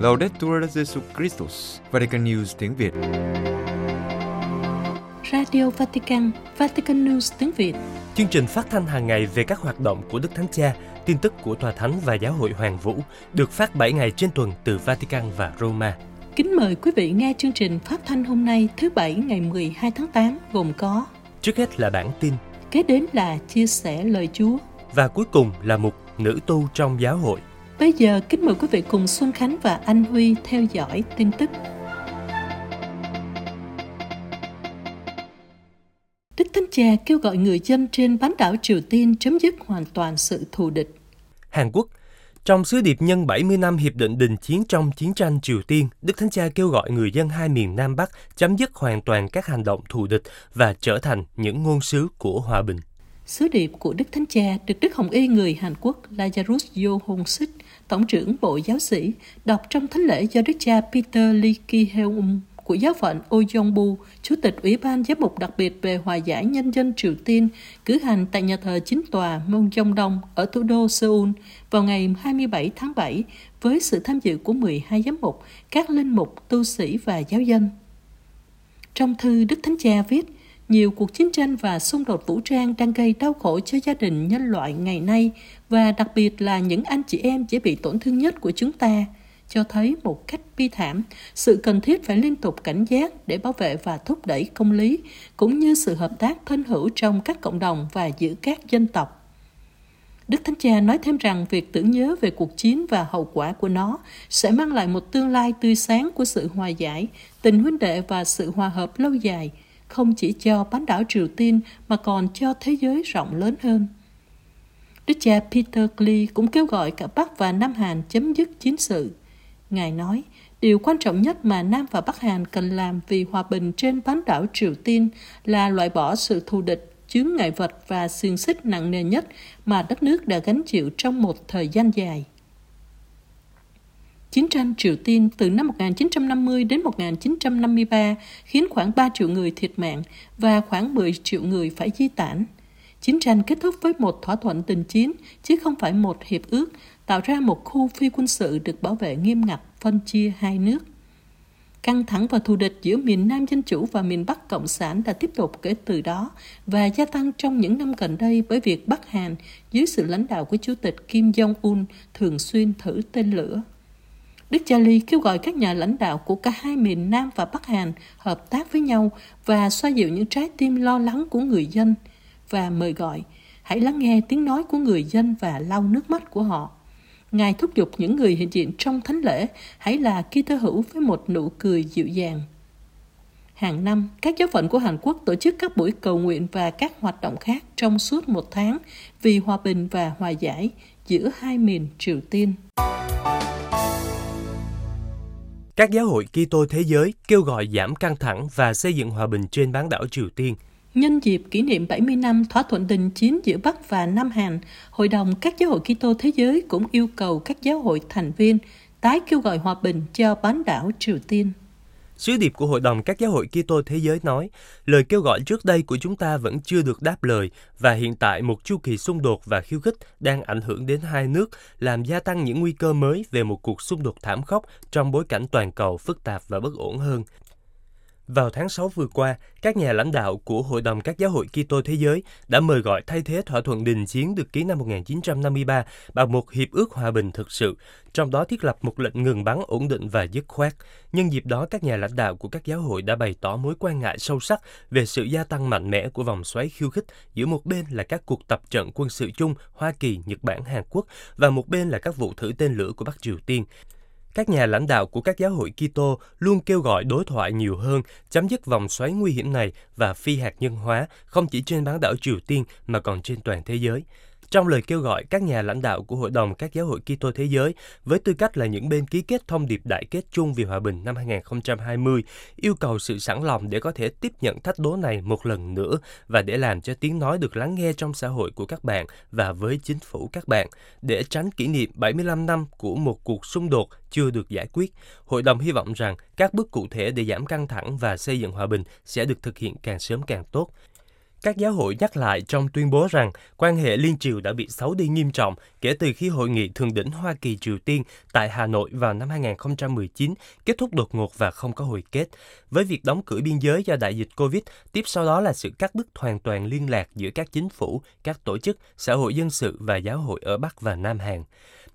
Laudetur Jesu Christus, Vatican News tiếng Việt. Radio Vatican, Vatican News tiếng Việt. Chương trình phát thanh hàng ngày về các hoạt động của Đức Thánh Cha, tin tức của Tòa Thánh và Giáo hội Hoàng Vũ được phát 7 ngày trên tuần từ Vatican và Roma. Kính mời quý vị nghe chương trình phát thanh hôm nay thứ Bảy ngày 12 tháng 8 gồm có Trước hết là bản tin Kế đến là chia sẻ lời Chúa và cuối cùng là mục nữ tu trong giáo hội. Bây giờ kính mời quý vị cùng Xuân Khánh và Anh Huy theo dõi tin tức. Đức Thánh Cha kêu gọi người dân trên bán đảo Triều Tiên chấm dứt hoàn toàn sự thù địch. Hàn Quốc trong sứ điệp nhân 70 năm hiệp định đình chiến trong chiến tranh Triều Tiên, Đức Thánh Cha kêu gọi người dân hai miền Nam Bắc chấm dứt hoàn toàn các hành động thù địch và trở thành những ngôn sứ của hòa bình. Sứ điệp của Đức Thánh Cha được Đức Hồng Y người Hàn Quốc Lazarus Yo Hong Sik, Tổng trưởng Bộ Giáo sĩ, đọc trong thánh lễ do Đức cha Peter Lee Ki Heung của giáo phận Oh Bu, Chủ tịch Ủy ban Giám mục đặc biệt về hòa giải nhân dân Triều Tiên, cử hành tại nhà thờ chính tòa Mông Dong Đông ở thủ đô Seoul vào ngày 27 tháng 7 với sự tham dự của 12 giám mục, các linh mục, tu sĩ và giáo dân. Trong thư Đức Thánh Cha viết, nhiều cuộc chiến tranh và xung đột vũ trang đang gây đau khổ cho gia đình nhân loại ngày nay và đặc biệt là những anh chị em dễ bị tổn thương nhất của chúng ta – cho thấy một cách bi thảm sự cần thiết phải liên tục cảnh giác để bảo vệ và thúc đẩy công lý cũng như sự hợp tác thân hữu trong các cộng đồng và giữa các dân tộc. Đức Thánh Cha nói thêm rằng việc tưởng nhớ về cuộc chiến và hậu quả của nó sẽ mang lại một tương lai tươi sáng của sự hòa giải, tình huynh đệ và sự hòa hợp lâu dài, không chỉ cho bán đảo Triều Tiên mà còn cho thế giới rộng lớn hơn. Đức cha Peter Klee cũng kêu gọi cả Bắc và Nam Hàn chấm dứt chiến sự. Ngài nói, điều quan trọng nhất mà Nam và Bắc Hàn cần làm vì hòa bình trên bán đảo Triều Tiên là loại bỏ sự thù địch, chướng ngại vật và xiềng xích nặng nề nhất mà đất nước đã gánh chịu trong một thời gian dài. Chiến tranh Triều Tiên từ năm 1950 đến 1953 khiến khoảng 3 triệu người thiệt mạng và khoảng 10 triệu người phải di tản. Chiến tranh kết thúc với một thỏa thuận tình chiến, chứ không phải một hiệp ước, tạo ra một khu phi quân sự được bảo vệ nghiêm ngặt, phân chia hai nước. Căng thẳng và thù địch giữa miền Nam Dân Chủ và miền Bắc Cộng sản đã tiếp tục kể từ đó và gia tăng trong những năm gần đây bởi việc Bắc Hàn dưới sự lãnh đạo của Chủ tịch Kim Jong-un thường xuyên thử tên lửa. Đức Cha Ly kêu gọi các nhà lãnh đạo của cả hai miền Nam và Bắc Hàn hợp tác với nhau và xoa dịu những trái tim lo lắng của người dân và mời gọi hãy lắng nghe tiếng nói của người dân và lau nước mắt của họ. Ngài thúc giục những người hiện diện trong thánh lễ hãy là Kitô hữu với một nụ cười dịu dàng. Hàng năm, các giáo phận của Hàn Quốc tổ chức các buổi cầu nguyện và các hoạt động khác trong suốt một tháng vì hòa bình và hòa giải giữa hai miền Triều Tiên. Các giáo hội Kitô thế giới kêu gọi giảm căng thẳng và xây dựng hòa bình trên bán đảo Triều Tiên – Nhân dịp kỷ niệm 70 năm thỏa thuận đình chiến giữa Bắc và Nam Hàn, Hội đồng các giáo hội Kitô thế giới cũng yêu cầu các giáo hội thành viên tái kêu gọi hòa bình cho bán đảo Triều Tiên. Sứ điệp của Hội đồng các giáo hội Kitô thế giới nói, lời kêu gọi trước đây của chúng ta vẫn chưa được đáp lời và hiện tại một chu kỳ xung đột và khiêu khích đang ảnh hưởng đến hai nước, làm gia tăng những nguy cơ mới về một cuộc xung đột thảm khốc trong bối cảnh toàn cầu phức tạp và bất ổn hơn. Vào tháng 6 vừa qua, các nhà lãnh đạo của Hội đồng các giáo hội Kitô thế giới đã mời gọi thay thế thỏa thuận đình chiến được ký năm 1953 bằng một hiệp ước hòa bình thực sự, trong đó thiết lập một lệnh ngừng bắn ổn định và dứt khoát. Nhân dịp đó, các nhà lãnh đạo của các giáo hội đã bày tỏ mối quan ngại sâu sắc về sự gia tăng mạnh mẽ của vòng xoáy khiêu khích giữa một bên là các cuộc tập trận quân sự chung Hoa Kỳ, Nhật Bản, Hàn Quốc và một bên là các vụ thử tên lửa của Bắc Triều Tiên. Các nhà lãnh đạo của các giáo hội Kitô luôn kêu gọi đối thoại nhiều hơn, chấm dứt vòng xoáy nguy hiểm này và phi hạt nhân hóa không chỉ trên bán đảo Triều Tiên mà còn trên toàn thế giới. Trong lời kêu gọi các nhà lãnh đạo của Hội đồng các giáo hội Kitô thế giới với tư cách là những bên ký kết thông điệp đại kết chung vì hòa bình năm 2020, yêu cầu sự sẵn lòng để có thể tiếp nhận thách đố này một lần nữa và để làm cho tiếng nói được lắng nghe trong xã hội của các bạn và với chính phủ các bạn, để tránh kỷ niệm 75 năm của một cuộc xung đột chưa được giải quyết. Hội đồng hy vọng rằng các bước cụ thể để giảm căng thẳng và xây dựng hòa bình sẽ được thực hiện càng sớm càng tốt các giáo hội nhắc lại trong tuyên bố rằng quan hệ liên triều đã bị xấu đi nghiêm trọng kể từ khi hội nghị thượng đỉnh Hoa Kỳ Triều Tiên tại Hà Nội vào năm 2019 kết thúc đột ngột và không có hồi kết. Với việc đóng cửa biên giới do đại dịch Covid, tiếp sau đó là sự cắt đứt hoàn toàn liên lạc giữa các chính phủ, các tổ chức, xã hội dân sự và giáo hội ở Bắc và Nam Hàn.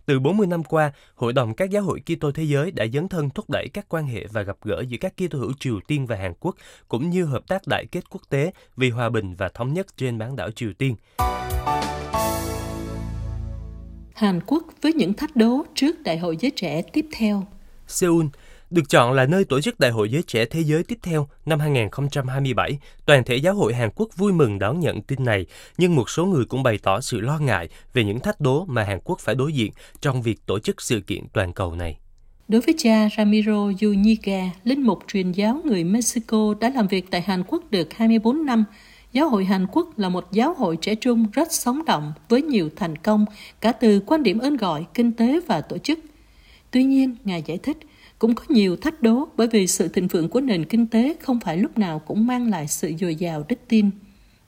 Từ 40 năm qua, Hội đồng các giáo hội Kitô thế giới đã dấn thân thúc đẩy các quan hệ và gặp gỡ giữa các Kitô hữu Triều Tiên và Hàn Quốc, cũng như hợp tác đại kết quốc tế vì hòa bình và thống nhất trên bán đảo Triều Tiên. Hàn Quốc với những thách đố trước Đại hội giới trẻ tiếp theo. Seoul được chọn là nơi tổ chức Đại hội Giới Trẻ Thế giới tiếp theo năm 2027. Toàn thể giáo hội Hàn Quốc vui mừng đón nhận tin này, nhưng một số người cũng bày tỏ sự lo ngại về những thách đố mà Hàn Quốc phải đối diện trong việc tổ chức sự kiện toàn cầu này. Đối với cha Ramiro Yuniga, linh mục truyền giáo người Mexico đã làm việc tại Hàn Quốc được 24 năm, Giáo hội Hàn Quốc là một giáo hội trẻ trung rất sống động với nhiều thành công cả từ quan điểm ơn gọi, kinh tế và tổ chức. Tuy nhiên, Ngài giải thích, cũng có nhiều thách đố bởi vì sự thịnh vượng của nền kinh tế không phải lúc nào cũng mang lại sự dồi dào đức tin.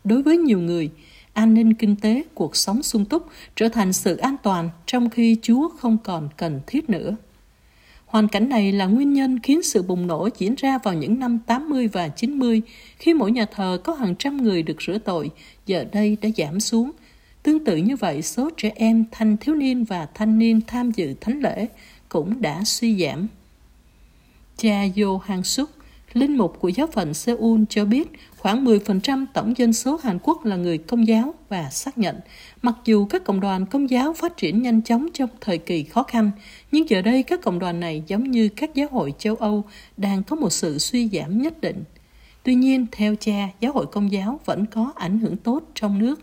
Đối với nhiều người, an ninh kinh tế, cuộc sống sung túc trở thành sự an toàn trong khi Chúa không còn cần thiết nữa. Hoàn cảnh này là nguyên nhân khiến sự bùng nổ diễn ra vào những năm 80 và 90, khi mỗi nhà thờ có hàng trăm người được rửa tội, giờ đây đã giảm xuống. Tương tự như vậy, số trẻ em, thanh thiếu niên và thanh niên tham dự thánh lễ cũng đã suy giảm. Cha Yo Hang Suk, linh mục của giáo phận Seoul cho biết khoảng 10% tổng dân số Hàn Quốc là người công giáo và xác nhận mặc dù các cộng đoàn công giáo phát triển nhanh chóng trong thời kỳ khó khăn, nhưng giờ đây các cộng đoàn này giống như các giáo hội châu Âu đang có một sự suy giảm nhất định. Tuy nhiên, theo cha, giáo hội công giáo vẫn có ảnh hưởng tốt trong nước.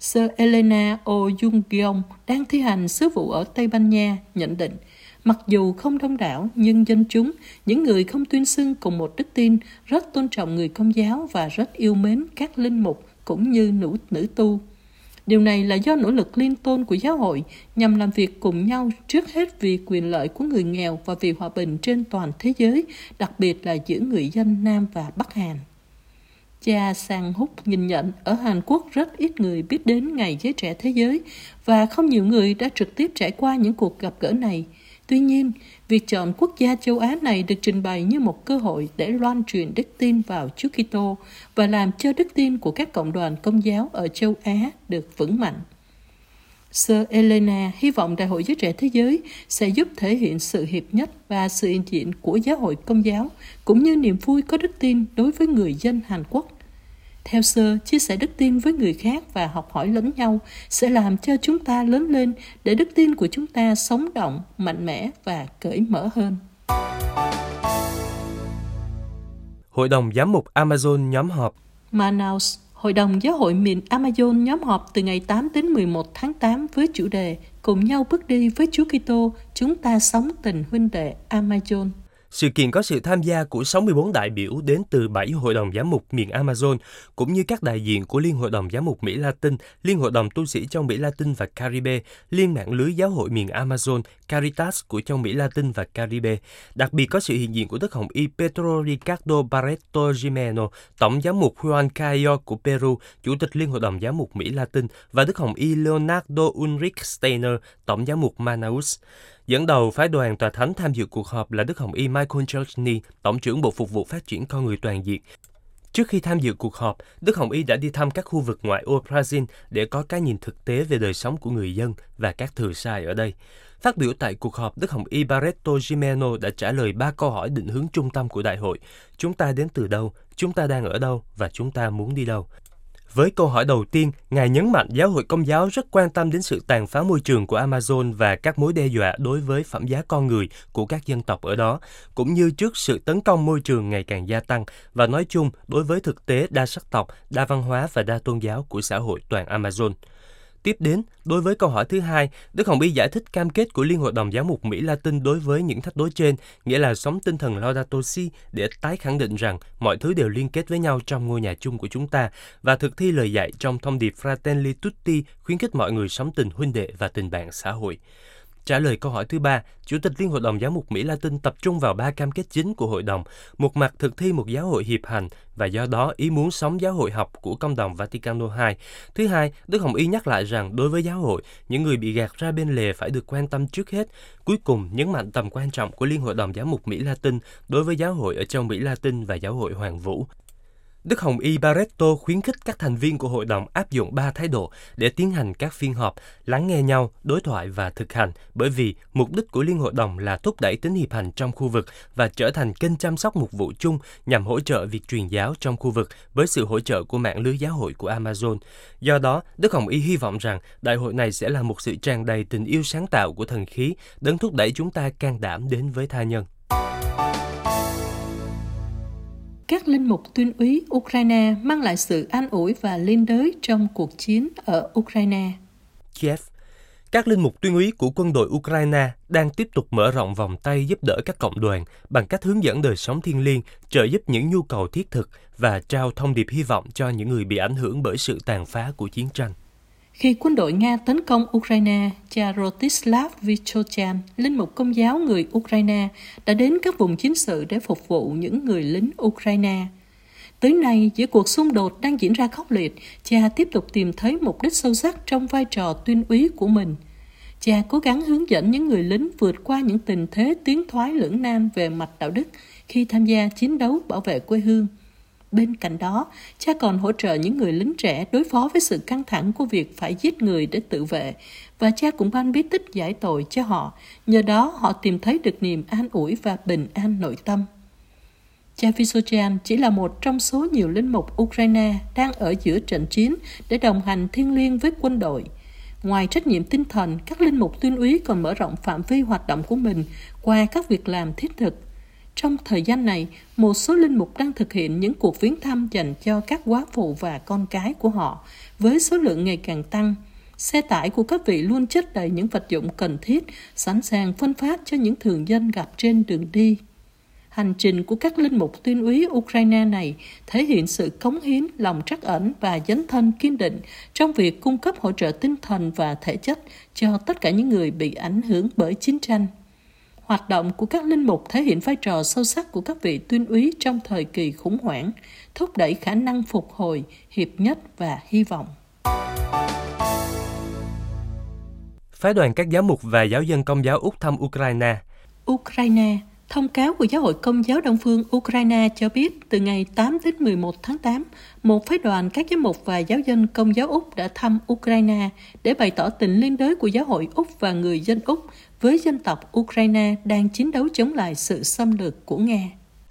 Sir Elena O. Jung đang thi hành sứ vụ ở Tây Ban Nha nhận định Mặc dù không đông đảo, nhưng dân chúng, những người không tuyên xưng cùng một đức tin, rất tôn trọng người công giáo và rất yêu mến các linh mục cũng như nữ, nữ tu. Điều này là do nỗ lực liên tôn của giáo hội nhằm làm việc cùng nhau trước hết vì quyền lợi của người nghèo và vì hòa bình trên toàn thế giới, đặc biệt là giữa người dân Nam và Bắc Hàn. Cha Sang Húc nhìn nhận ở Hàn Quốc rất ít người biết đến Ngày Giới Trẻ Thế Giới và không nhiều người đã trực tiếp trải qua những cuộc gặp gỡ này – Tuy nhiên, việc chọn quốc gia châu Á này được trình bày như một cơ hội để loan truyền đức tin vào Chúa Kitô và làm cho đức tin của các cộng đoàn công giáo ở châu Á được vững mạnh. Sơ Elena hy vọng Đại hội Giới Trẻ Thế Giới sẽ giúp thể hiện sự hiệp nhất và sự hiện diện của giáo hội công giáo, cũng như niềm vui có đức tin đối với người dân Hàn Quốc theo sơ, chia sẻ đức tin với người khác và học hỏi lẫn nhau sẽ làm cho chúng ta lớn lên để đức tin của chúng ta sống động, mạnh mẽ và cởi mở hơn. Hội đồng Giám mục Amazon nhóm họp Manaus, Hội đồng Giáo hội miền Amazon nhóm họp từ ngày 8 đến 11 tháng 8 với chủ đề Cùng nhau bước đi với Chúa Kitô, chúng ta sống tình huynh đệ Amazon. Sự kiện có sự tham gia của 64 đại biểu đến từ 7 hội đồng giám mục miền Amazon, cũng như các đại diện của Liên hội đồng giám mục Mỹ Latin, Liên hội đồng tu sĩ trong Mỹ Latin và Caribe, Liên mạng lưới giáo hội miền Amazon, Caritas của trong Mỹ Latin và Caribe. Đặc biệt có sự hiện diện của Đức Hồng Y Pedro Ricardo Barreto Jimeno, Tổng giám mục Juan Cayo của Peru, Chủ tịch Liên hội đồng giám mục Mỹ Latin và Đức Hồng Y Leonardo Ulrich Steiner, Tổng giám mục Manaus. Dẫn đầu phái đoàn tòa thánh tham dự cuộc họp là Đức Hồng Y Michael Chesney, Tổng trưởng Bộ Phục vụ Phát triển Con Người Toàn diện. Trước khi tham dự cuộc họp, Đức Hồng Y đã đi thăm các khu vực ngoại ô Brazil để có cái nhìn thực tế về đời sống của người dân và các thừa sai ở đây. Phát biểu tại cuộc họp, Đức Hồng Y Barreto Jimeno đã trả lời ba câu hỏi định hướng trung tâm của đại hội. Chúng ta đến từ đâu? Chúng ta đang ở đâu? Và chúng ta muốn đi đâu? Với câu hỏi đầu tiên, Ngài nhấn mạnh giáo hội công giáo rất quan tâm đến sự tàn phá môi trường của Amazon và các mối đe dọa đối với phẩm giá con người của các dân tộc ở đó, cũng như trước sự tấn công môi trường ngày càng gia tăng và nói chung đối với thực tế đa sắc tộc, đa văn hóa và đa tôn giáo của xã hội toàn Amazon. Tiếp đến, đối với câu hỏi thứ hai, Đức Hồng Y giải thích cam kết của Liên hội đồng Giáo mục Mỹ Latin đối với những thách đố trên, nghĩa là sống tinh thần Laudato Si để tái khẳng định rằng mọi thứ đều liên kết với nhau trong ngôi nhà chung của chúng ta và thực thi lời dạy trong thông điệp Fratelli Tutti khuyến khích mọi người sống tình huynh đệ và tình bạn xã hội. Trả lời câu hỏi thứ ba, Chủ tịch Liên hội đồng Giáo mục Mỹ Latin tập trung vào ba cam kết chính của hội đồng, một mặt thực thi một giáo hội hiệp hành và do đó ý muốn sống giáo hội học của công đồng Vaticano II. Thứ hai, Đức Hồng Y nhắc lại rằng đối với giáo hội, những người bị gạt ra bên lề phải được quan tâm trước hết. Cuối cùng, nhấn mạnh tầm quan trọng của Liên hội đồng Giáo mục Mỹ Latin đối với giáo hội ở châu Mỹ Latin và giáo hội Hoàng Vũ. Đức Hồng Y Barreto khuyến khích các thành viên của hội đồng áp dụng ba thái độ để tiến hành các phiên họp, lắng nghe nhau, đối thoại và thực hành, bởi vì mục đích của Liên hội đồng là thúc đẩy tính hiệp hành trong khu vực và trở thành kênh chăm sóc mục vụ chung nhằm hỗ trợ việc truyền giáo trong khu vực với sự hỗ trợ của mạng lưới giáo hội của Amazon. Do đó, Đức Hồng Y hy vọng rằng đại hội này sẽ là một sự tràn đầy tình yêu sáng tạo của thần khí, đấng thúc đẩy chúng ta can đảm đến với tha nhân các linh mục tuyên úy Ukraine mang lại sự an ủi và liên đới trong cuộc chiến ở Ukraine. Kiev các linh mục tuyên úy của quân đội Ukraine đang tiếp tục mở rộng vòng tay giúp đỡ các cộng đoàn bằng cách hướng dẫn đời sống thiên liêng, trợ giúp những nhu cầu thiết thực và trao thông điệp hy vọng cho những người bị ảnh hưởng bởi sự tàn phá của chiến tranh. Khi quân đội Nga tấn công Ukraine, cha Rotislav Vichochan, linh mục công giáo người Ukraine, đã đến các vùng chiến sự để phục vụ những người lính Ukraine. Tới nay, giữa cuộc xung đột đang diễn ra khốc liệt, cha tiếp tục tìm thấy mục đích sâu sắc trong vai trò tuyên úy của mình. Cha cố gắng hướng dẫn những người lính vượt qua những tình thế tiến thoái lưỡng nan về mặt đạo đức khi tham gia chiến đấu bảo vệ quê hương – Bên cạnh đó, cha còn hỗ trợ những người lính trẻ đối phó với sự căng thẳng của việc phải giết người để tự vệ, và cha cũng ban bí tích giải tội cho họ. Nhờ đó, họ tìm thấy được niềm an ủi và bình an nội tâm. Cha Visochan chỉ là một trong số nhiều linh mục Ukraine đang ở giữa trận chiến để đồng hành thiêng liêng với quân đội. Ngoài trách nhiệm tinh thần, các linh mục tuyên úy còn mở rộng phạm vi hoạt động của mình qua các việc làm thiết thực trong thời gian này, một số linh mục đang thực hiện những cuộc viếng thăm dành cho các quá phụ và con cái của họ, với số lượng ngày càng tăng. Xe tải của các vị luôn chất đầy những vật dụng cần thiết, sẵn sàng phân phát cho những thường dân gặp trên đường đi. Hành trình của các linh mục tuyên úy Ukraine này thể hiện sự cống hiến, lòng trắc ẩn và dấn thân kiên định trong việc cung cấp hỗ trợ tinh thần và thể chất cho tất cả những người bị ảnh hưởng bởi chiến tranh. Hoạt động của các linh mục thể hiện vai trò sâu sắc của các vị tuyên úy trong thời kỳ khủng hoảng, thúc đẩy khả năng phục hồi, hiệp nhất và hy vọng. Phái đoàn các giáo mục và giáo dân công giáo Úc thăm Ukraine Ukraine Thông cáo của Giáo hội Công giáo Đông phương Ukraine cho biết từ ngày 8 đến 11 tháng 8, một phái đoàn các giám mục và giáo dân Công giáo Úc đã thăm Ukraine để bày tỏ tình liên đới của giáo hội Úc và người dân Úc với dân tộc Ukraine đang chiến đấu chống lại sự xâm lược của Nga.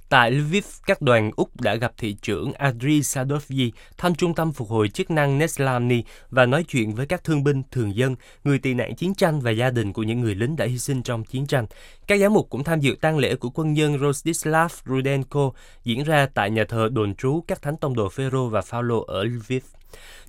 Tại Lviv, các đoàn Úc đã gặp thị trưởng Adri Sadovyi, thăm trung tâm phục hồi chức năng Neslamny và nói chuyện với các thương binh, thường dân, người tị nạn chiến tranh và gia đình của những người lính đã hy sinh trong chiến tranh. Các giám mục cũng tham dự tang lễ của quân nhân Rostislav Rudenko diễn ra tại nhà thờ đồn trú các thánh tông đồ Phêrô và Phaolô ở Lviv.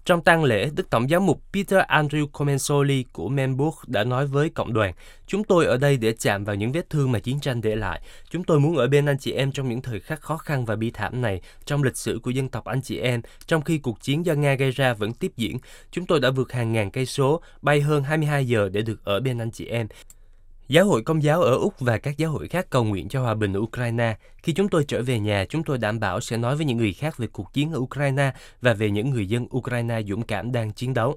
Trong tang lễ, Đức Tổng giám mục Peter Andrew Comensoli của Memburg đã nói với cộng đoàn, Chúng tôi ở đây để chạm vào những vết thương mà chiến tranh để lại. Chúng tôi muốn ở bên anh chị em trong những thời khắc khó khăn và bi thảm này, trong lịch sử của dân tộc anh chị em, trong khi cuộc chiến do Nga gây ra vẫn tiếp diễn. Chúng tôi đã vượt hàng ngàn cây số, bay hơn 22 giờ để được ở bên anh chị em. Giáo hội Công giáo ở Úc và các giáo hội khác cầu nguyện cho hòa bình ở Ukraine. Khi chúng tôi trở về nhà, chúng tôi đảm bảo sẽ nói với những người khác về cuộc chiến ở Ukraine và về những người dân Ukraine dũng cảm đang chiến đấu.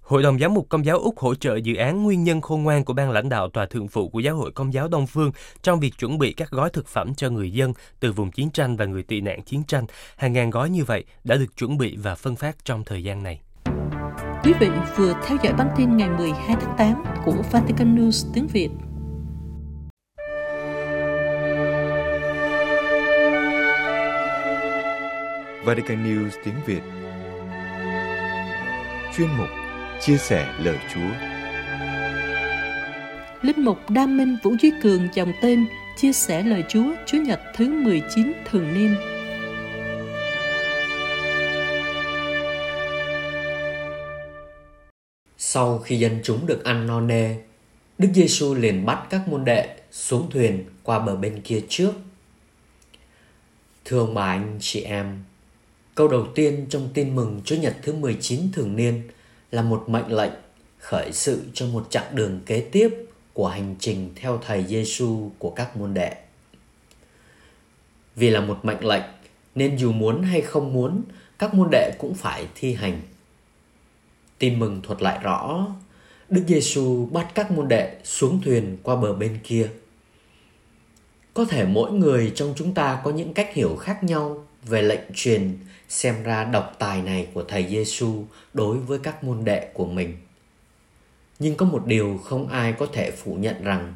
Hội đồng giám mục Công giáo Úc hỗ trợ dự án Nguyên nhân khôn ngoan của ban lãnh đạo tòa thượng phụ của Giáo hội Công giáo Đông Phương trong việc chuẩn bị các gói thực phẩm cho người dân từ vùng chiến tranh và người tị nạn chiến tranh. Hàng ngàn gói như vậy đã được chuẩn bị và phân phát trong thời gian này. Quý vị vừa theo dõi bản tin ngày 12 tháng 8 của Vatican News tiếng Việt. Vatican News tiếng Việt. Chuyên mục Chia sẻ lời Chúa. Linh mục Đam Minh Vũ Duy Cường dòng tên Chia sẻ lời Chúa Chúa Nhật thứ 19 thường niên Sau khi dân chúng được ăn no nê, Đức Giêsu liền bắt các môn đệ xuống thuyền qua bờ bên kia trước. Thưa ông bà anh chị em, câu đầu tiên trong tin mừng Chúa Nhật thứ 19 thường niên là một mệnh lệnh khởi sự cho một chặng đường kế tiếp của hành trình theo thầy Giêsu của các môn đệ. Vì là một mệnh lệnh nên dù muốn hay không muốn, các môn đệ cũng phải thi hành. Tin mừng thuật lại rõ, Đức Giêsu bắt các môn đệ xuống thuyền qua bờ bên kia. Có thể mỗi người trong chúng ta có những cách hiểu khác nhau về lệnh truyền xem ra độc tài này của thầy Giêsu đối với các môn đệ của mình. Nhưng có một điều không ai có thể phủ nhận rằng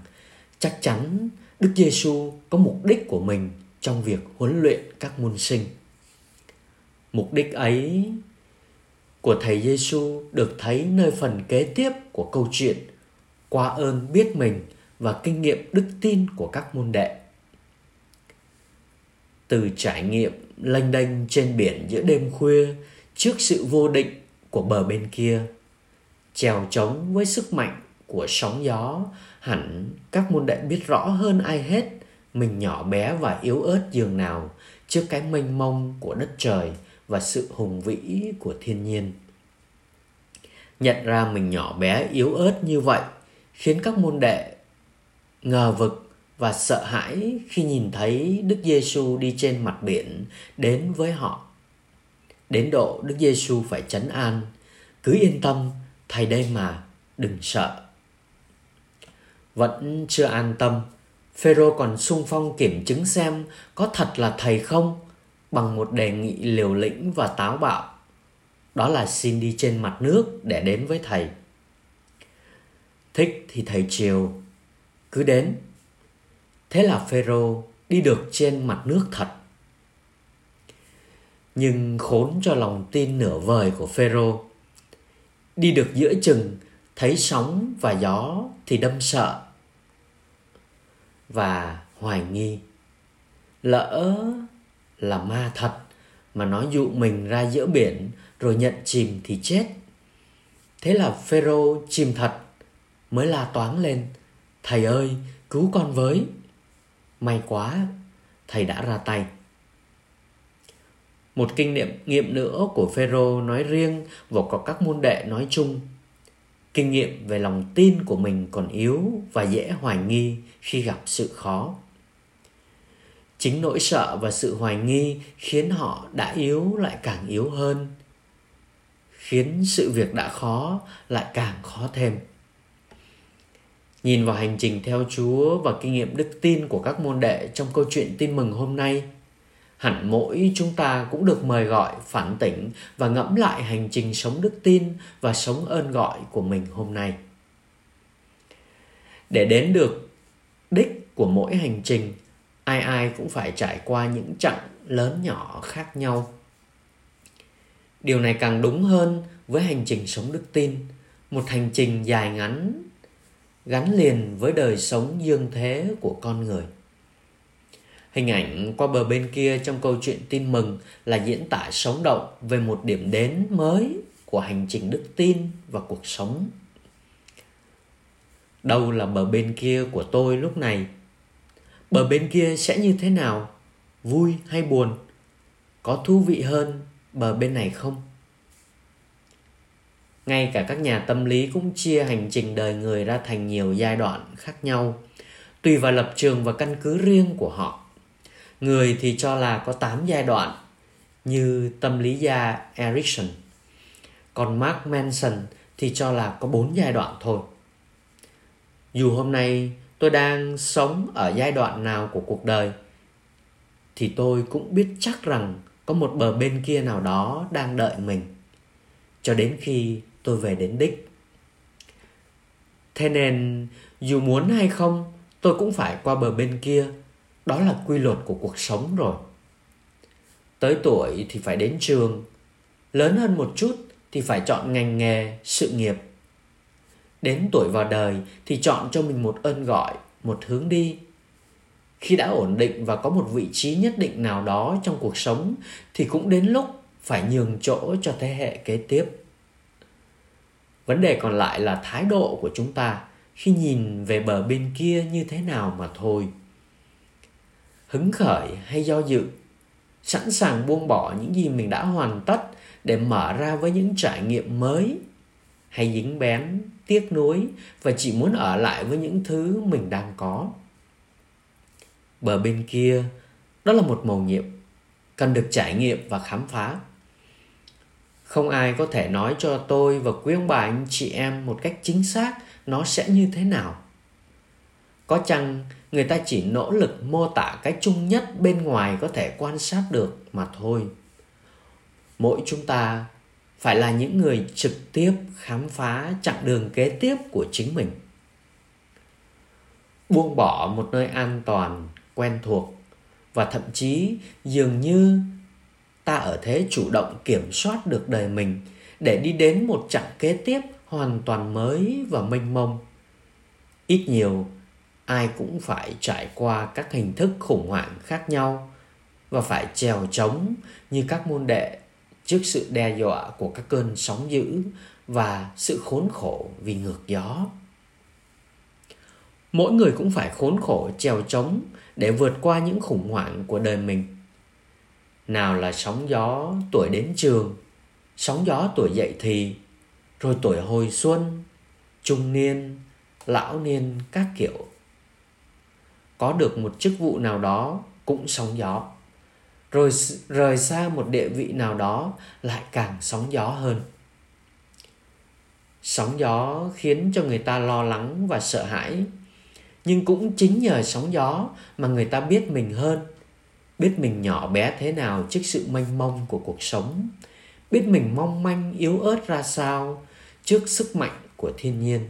chắc chắn Đức Giêsu có mục đích của mình trong việc huấn luyện các môn sinh. Mục đích ấy của thầy Giêsu được thấy nơi phần kế tiếp của câu chuyện qua ơn biết mình và kinh nghiệm đức tin của các môn đệ. Từ trải nghiệm lanh đanh trên biển giữa đêm khuya trước sự vô định của bờ bên kia, trèo trống với sức mạnh của sóng gió, hẳn các môn đệ biết rõ hơn ai hết mình nhỏ bé và yếu ớt dường nào trước cái mênh mông của đất trời và sự hùng vĩ của thiên nhiên. Nhận ra mình nhỏ bé yếu ớt như vậy khiến các môn đệ ngờ vực và sợ hãi khi nhìn thấy Đức Giêsu đi trên mặt biển đến với họ. Đến độ Đức Giêsu phải chấn an, cứ yên tâm, thầy đây mà, đừng sợ. Vẫn chưa an tâm, Phêrô còn sung phong kiểm chứng xem có thật là thầy không bằng một đề nghị liều lĩnh và táo bạo. Đó là xin đi trên mặt nước để đến với thầy. Thích thì thầy chiều, cứ đến. Thế là Phêrô đi được trên mặt nước thật. Nhưng khốn cho lòng tin nửa vời của Phêrô. Đi được giữa chừng, thấy sóng và gió thì đâm sợ và hoài nghi lỡ là ma thật, mà nó dụ mình ra giữa biển rồi nhận chìm thì chết. Thế là phêrô chìm thật, mới la toáng lên, thầy ơi, cứu con với. May quá, thầy đã ra tay. Một kinh nghiệm nghiệm nữa của phêrô nói riêng và có các môn đệ nói chung. Kinh nghiệm về lòng tin của mình còn yếu và dễ hoài nghi khi gặp sự khó chính nỗi sợ và sự hoài nghi khiến họ đã yếu lại càng yếu hơn. Khiến sự việc đã khó lại càng khó thêm. Nhìn vào hành trình theo chúa và kinh nghiệm đức tin của các môn đệ trong câu chuyện tin mừng hôm nay, hẳn mỗi chúng ta cũng được mời gọi, phản tỉnh và ngẫm lại hành trình sống đức tin và sống ơn gọi của mình hôm nay. Để đến được đích của mỗi hành trình ai ai cũng phải trải qua những chặng lớn nhỏ khác nhau điều này càng đúng hơn với hành trình sống đức tin, một hành trình dài ngắn, gắn liền với đời sống dương thế của con người Hình ảnh qua bờ bên kia trong câu chuyện tin mừng là diễn tả sống động về một điểm đến mới của hành trình đức tin và cuộc sống. Đâu là bờ bên kia của tôi lúc này? Bờ bên kia sẽ như thế nào? Vui hay buồn? Có thú vị hơn bờ bên này không? Ngay cả các nhà tâm lý cũng chia hành trình đời người ra thành nhiều giai đoạn khác nhau, tùy vào lập trường và căn cứ riêng của họ Người thì cho là có 8 giai đoạn như tâm lý gia Erikson. Còn Mark Manson thì cho là có 4 giai đoạn thôi. Dù hôm nay tôi đang sống ở giai đoạn nào của cuộc đời? Thì tôi cũng biết chắc rằng có một bờ bên kia nào đó đang đợi mình. Cho đến khi tôi về đến đích. Thế nên dù muốn hay không, tôi cũng phải qua bờ bên kia. Đó là quy luật của cuộc sống rồi. Tới tuổi thì phải đến trường. Lớn hơn một chút thì phải chọn ngành nghề sự nghiệp đến tuổi vào đời thì chọn cho mình một ơn gọi, một hướng đi. Khi đã ổn định và có một vị trí nhất định nào đó trong cuộc sống, thì cũng đến lúc phải nhường chỗ cho thế hệ kế tiếp. Vấn đề còn lại là thái độ của chúng ta khi nhìn về bờ bên kia như thế nào mà thôi. Hứng khởi hay do dự, sẵn sàng buông bỏ những gì mình đã hoàn tất để mở ra với những trải nghiệm mới hay dính bén, tiếc nuối và chỉ muốn ở lại với những thứ mình đang có. Bờ bên kia, đó là một mầu nhiệm, cần được trải nghiệm và khám phá. Không ai có thể nói cho tôi và quý ông bà anh chị em một cách chính xác nó sẽ như thế nào. Có chăng người ta chỉ nỗ lực mô tả cái chung nhất bên ngoài có thể quan sát được mà thôi. Mỗi chúng ta phải là những người trực tiếp khám phá chặng đường kế tiếp của chính mình. Buông bỏ một nơi an toàn, quen thuộc và thậm chí dường như ta ở thế chủ động kiểm soát được đời mình để đi đến một chặng kế tiếp hoàn toàn mới và mênh mông. Ít nhiều, ai cũng phải trải qua các hình thức khủng hoảng khác nhau và phải trèo trống như các môn đệ trước sự đe dọa của các cơn sóng dữ và sự khốn khổ vì ngược gió. Mỗi người cũng phải khốn khổ trèo trống để vượt qua những khủng hoảng của đời mình. Nào là sóng gió tuổi đến trường, sóng gió tuổi dậy thì, rồi tuổi hồi xuân, trung niên, lão niên các kiểu. Có được một chức vụ nào đó cũng sóng gió rồi rời xa một địa vị nào đó lại càng sóng gió hơn. Sóng gió khiến cho người ta lo lắng và sợ hãi, nhưng cũng chính nhờ sóng gió mà người ta biết mình hơn, biết mình nhỏ bé thế nào trước sự mênh mông của cuộc sống, biết mình mong manh yếu ớt ra sao trước sức mạnh của thiên nhiên,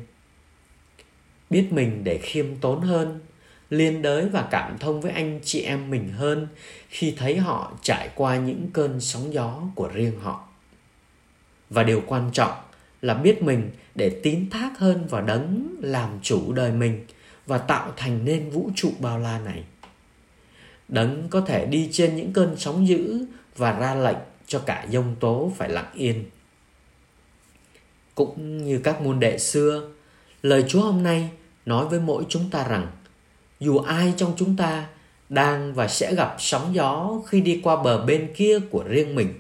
biết mình để khiêm tốn hơn liên đới và cảm thông với anh chị em mình hơn khi thấy họ trải qua những cơn sóng gió của riêng họ. Và điều quan trọng là biết mình để tín thác hơn vào đấng làm chủ đời mình và tạo thành nên vũ trụ bao la này. Đấng có thể đi trên những cơn sóng dữ và ra lệnh cho cả dông tố phải lặng yên. Cũng như các môn đệ xưa, lời chúa hôm nay nói với mỗi chúng ta rằng dù ai trong chúng ta đang và sẽ gặp sóng gió khi đi qua bờ bên kia của riêng mình,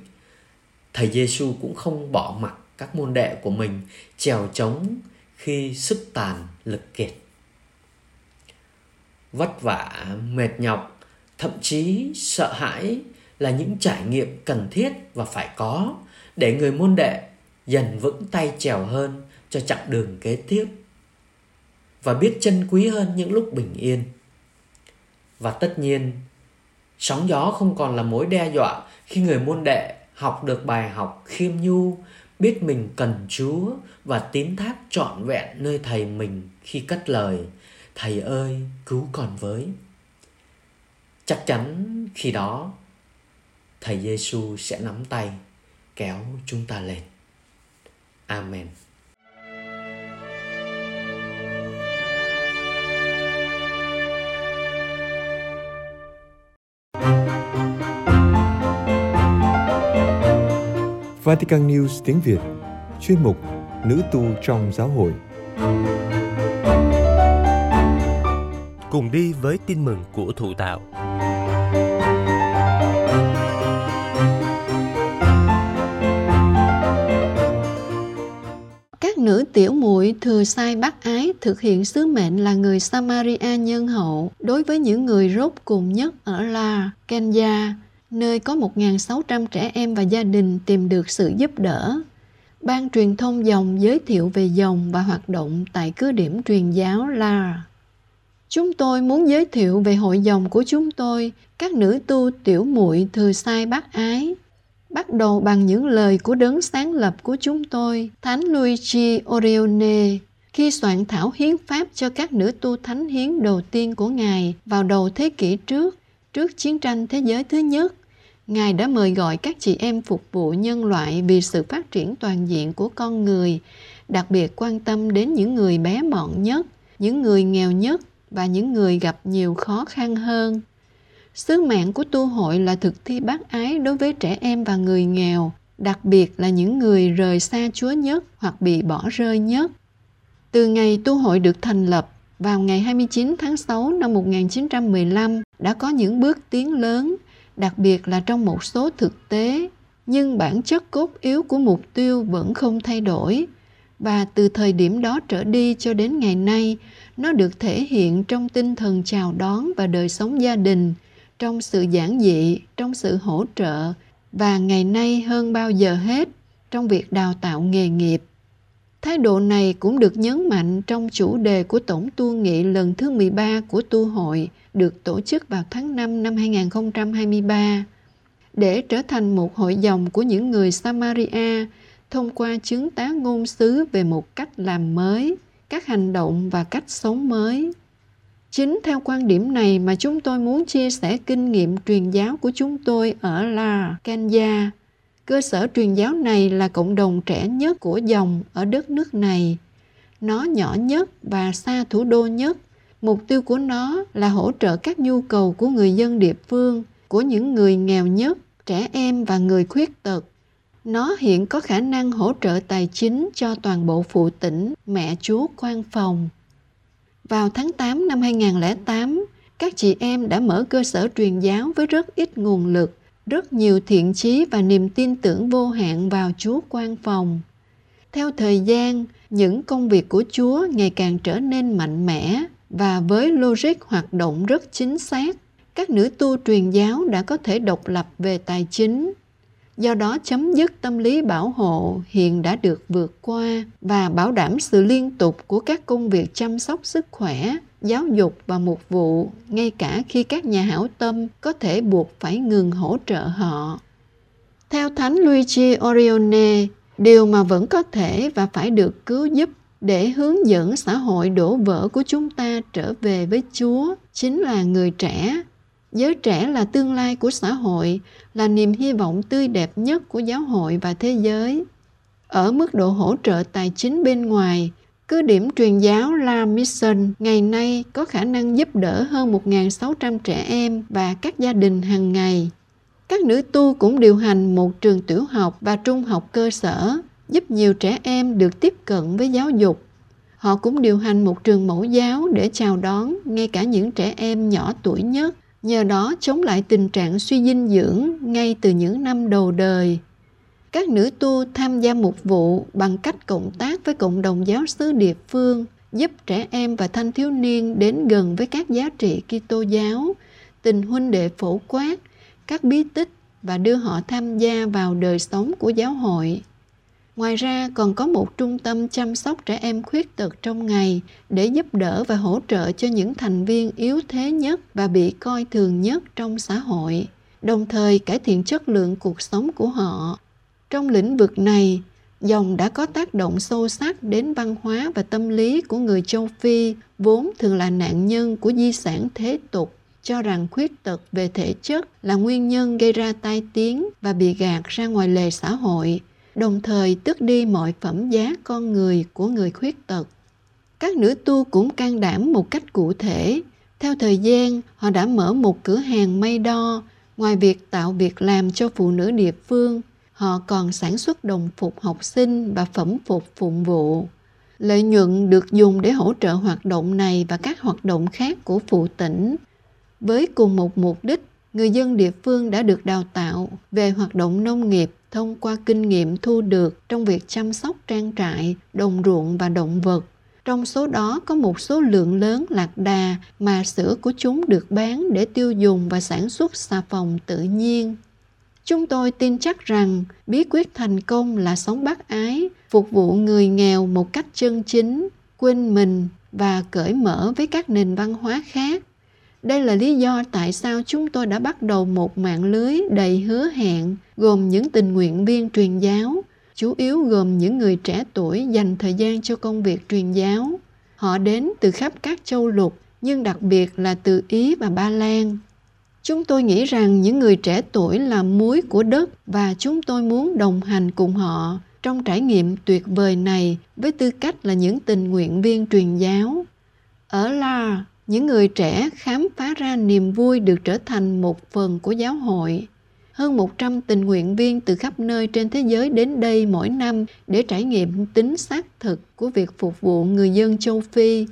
thầy Giêsu cũng không bỏ mặc các môn đệ của mình trèo trống khi sức tàn lực kiệt. Vất vả, mệt nhọc, thậm chí sợ hãi là những trải nghiệm cần thiết và phải có để người môn đệ dần vững tay trèo hơn cho chặng đường kế tiếp và biết trân quý hơn những lúc bình yên. Và tất nhiên, sóng gió không còn là mối đe dọa khi người môn đệ học được bài học khiêm nhu, biết mình cần Chúa và tín thác trọn vẹn nơi thầy mình khi cất lời Thầy ơi cứu con với. Chắc chắn khi đó thầy Giêsu sẽ nắm tay kéo chúng ta lên. Amen. Vatican News tiếng Việt Chuyên mục Nữ tu trong giáo hội. Cùng đi với tin mừng của thụ tạo Các nữ tiểu muội thừa sai bác ái thực hiện sứ mệnh là người Samaria nhân hậu đối với những người rốt cùng nhất ở La, Kenya, nơi có 1.600 trẻ em và gia đình tìm được sự giúp đỡ. Ban truyền thông dòng giới thiệu về dòng và hoạt động tại cứ điểm truyền giáo La. Chúng tôi muốn giới thiệu về hội dòng của chúng tôi, các nữ tu tiểu muội thừa sai bác ái. Bắt đầu bằng những lời của đấng sáng lập của chúng tôi, Thánh Luigi Orione, khi soạn thảo hiến pháp cho các nữ tu thánh hiến đầu tiên của Ngài vào đầu thế kỷ trước trước chiến tranh thế giới thứ nhất, Ngài đã mời gọi các chị em phục vụ nhân loại vì sự phát triển toàn diện của con người, đặc biệt quan tâm đến những người bé mọn nhất, những người nghèo nhất và những người gặp nhiều khó khăn hơn. Sứ mạng của tu hội là thực thi bác ái đối với trẻ em và người nghèo, đặc biệt là những người rời xa Chúa nhất hoặc bị bỏ rơi nhất. Từ ngày tu hội được thành lập, vào ngày 29 tháng 6 năm 1915 đã có những bước tiến lớn, đặc biệt là trong một số thực tế, nhưng bản chất cốt yếu của mục tiêu vẫn không thay đổi. và từ thời điểm đó trở đi cho đến ngày nay nó được thể hiện trong tinh thần chào đón và đời sống gia đình trong sự giản dị trong sự hỗ trợ và ngày nay hơn bao giờ hết trong việc đào tạo nghề nghiệp Thái độ này cũng được nhấn mạnh trong chủ đề của Tổng tu nghị lần thứ 13 của tu hội được tổ chức vào tháng 5 năm 2023 để trở thành một hội dòng của những người Samaria thông qua chứng tá ngôn sứ về một cách làm mới, các hành động và cách sống mới. Chính theo quan điểm này mà chúng tôi muốn chia sẻ kinh nghiệm truyền giáo của chúng tôi ở La Kenya. Cơ sở truyền giáo này là cộng đồng trẻ nhất của dòng ở đất nước này. Nó nhỏ nhất và xa thủ đô nhất. Mục tiêu của nó là hỗ trợ các nhu cầu của người dân địa phương, của những người nghèo nhất, trẻ em và người khuyết tật nó hiện có khả năng hỗ trợ tài chính cho toàn bộ phụ tỉnh mẹ chúa quan phòng. Vào tháng 8 năm 2008, các chị em đã mở cơ sở truyền giáo với rất ít nguồn lực, rất nhiều thiện chí và niềm tin tưởng vô hạn vào Chúa quan phòng. Theo thời gian, những công việc của Chúa ngày càng trở nên mạnh mẽ và với logic hoạt động rất chính xác, các nữ tu truyền giáo đã có thể độc lập về tài chính. Do đó chấm dứt tâm lý bảo hộ hiện đã được vượt qua và bảo đảm sự liên tục của các công việc chăm sóc sức khỏe giáo dục và mục vụ ngay cả khi các nhà hảo tâm có thể buộc phải ngừng hỗ trợ họ. Theo thánh luigi orione điều mà vẫn có thể và phải được cứu giúp để hướng dẫn xã hội đổ vỡ của chúng ta trở về với chúa chính là người trẻ Giới trẻ là tương lai của xã hội, là niềm hy vọng tươi đẹp nhất của giáo hội và thế giới. Ở mức độ hỗ trợ tài chính bên ngoài, cứ điểm truyền giáo La Mission ngày nay có khả năng giúp đỡ hơn 1.600 trẻ em và các gia đình hàng ngày. Các nữ tu cũng điều hành một trường tiểu học và trung học cơ sở, giúp nhiều trẻ em được tiếp cận với giáo dục. Họ cũng điều hành một trường mẫu giáo để chào đón ngay cả những trẻ em nhỏ tuổi nhất nhờ đó chống lại tình trạng suy dinh dưỡng ngay từ những năm đầu đời. Các nữ tu tham gia mục vụ bằng cách cộng tác với cộng đồng giáo xứ địa phương, giúp trẻ em và thanh thiếu niên đến gần với các giá trị Kitô giáo, tình huynh đệ phổ quát, các bí tích và đưa họ tham gia vào đời sống của giáo hội. Ngoài ra còn có một trung tâm chăm sóc trẻ em khuyết tật trong ngày để giúp đỡ và hỗ trợ cho những thành viên yếu thế nhất và bị coi thường nhất trong xã hội, đồng thời cải thiện chất lượng cuộc sống của họ. Trong lĩnh vực này, dòng đã có tác động sâu sắc đến văn hóa và tâm lý của người châu Phi vốn thường là nạn nhân của di sản thế tục cho rằng khuyết tật về thể chất là nguyên nhân gây ra tai tiếng và bị gạt ra ngoài lề xã hội đồng thời tước đi mọi phẩm giá con người của người khuyết tật. Các nữ tu cũng can đảm một cách cụ thể. Theo thời gian, họ đã mở một cửa hàng may đo. Ngoài việc tạo việc làm cho phụ nữ địa phương, họ còn sản xuất đồng phục học sinh và phẩm phục phụng vụ. Lợi nhuận được dùng để hỗ trợ hoạt động này và các hoạt động khác của phụ tỉnh. Với cùng một mục đích, người dân địa phương đã được đào tạo về hoạt động nông nghiệp thông qua kinh nghiệm thu được trong việc chăm sóc trang trại, đồng ruộng và động vật. Trong số đó có một số lượng lớn lạc đà mà sữa của chúng được bán để tiêu dùng và sản xuất xà phòng tự nhiên. Chúng tôi tin chắc rằng bí quyết thành công là sống bác ái, phục vụ người nghèo một cách chân chính, quên mình và cởi mở với các nền văn hóa khác đây là lý do tại sao chúng tôi đã bắt đầu một mạng lưới đầy hứa hẹn gồm những tình nguyện viên truyền giáo, chủ yếu gồm những người trẻ tuổi dành thời gian cho công việc truyền giáo. Họ đến từ khắp các châu lục, nhưng đặc biệt là từ Ý và Ba Lan. Chúng tôi nghĩ rằng những người trẻ tuổi là muối của đất và chúng tôi muốn đồng hành cùng họ trong trải nghiệm tuyệt vời này với tư cách là những tình nguyện viên truyền giáo. Ở La, những người trẻ khám phá ra niềm vui được trở thành một phần của giáo hội. Hơn 100 tình nguyện viên từ khắp nơi trên thế giới đến đây mỗi năm để trải nghiệm tính xác thực của việc phục vụ người dân châu Phi.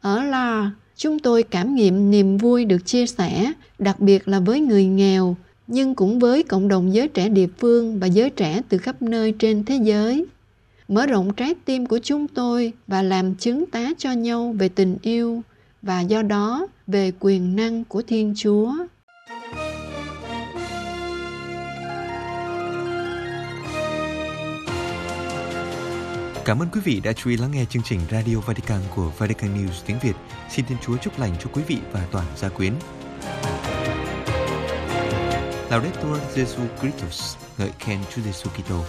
Ở La, chúng tôi cảm nghiệm niềm vui được chia sẻ, đặc biệt là với người nghèo, nhưng cũng với cộng đồng giới trẻ địa phương và giới trẻ từ khắp nơi trên thế giới. mở rộng trái tim của chúng tôi và làm chứng tá cho nhau về tình yêu và do đó về quyền năng của Thiên Chúa. Cảm ơn quý vị đã chú ý lắng nghe chương trình Radio Vatican của Vatican News tiếng Việt. Xin Thiên Chúa chúc lành cho quý vị và toàn gia quyến. Laudetur Jesu Christus, ngợi khen Chúa Giêsu Kitô.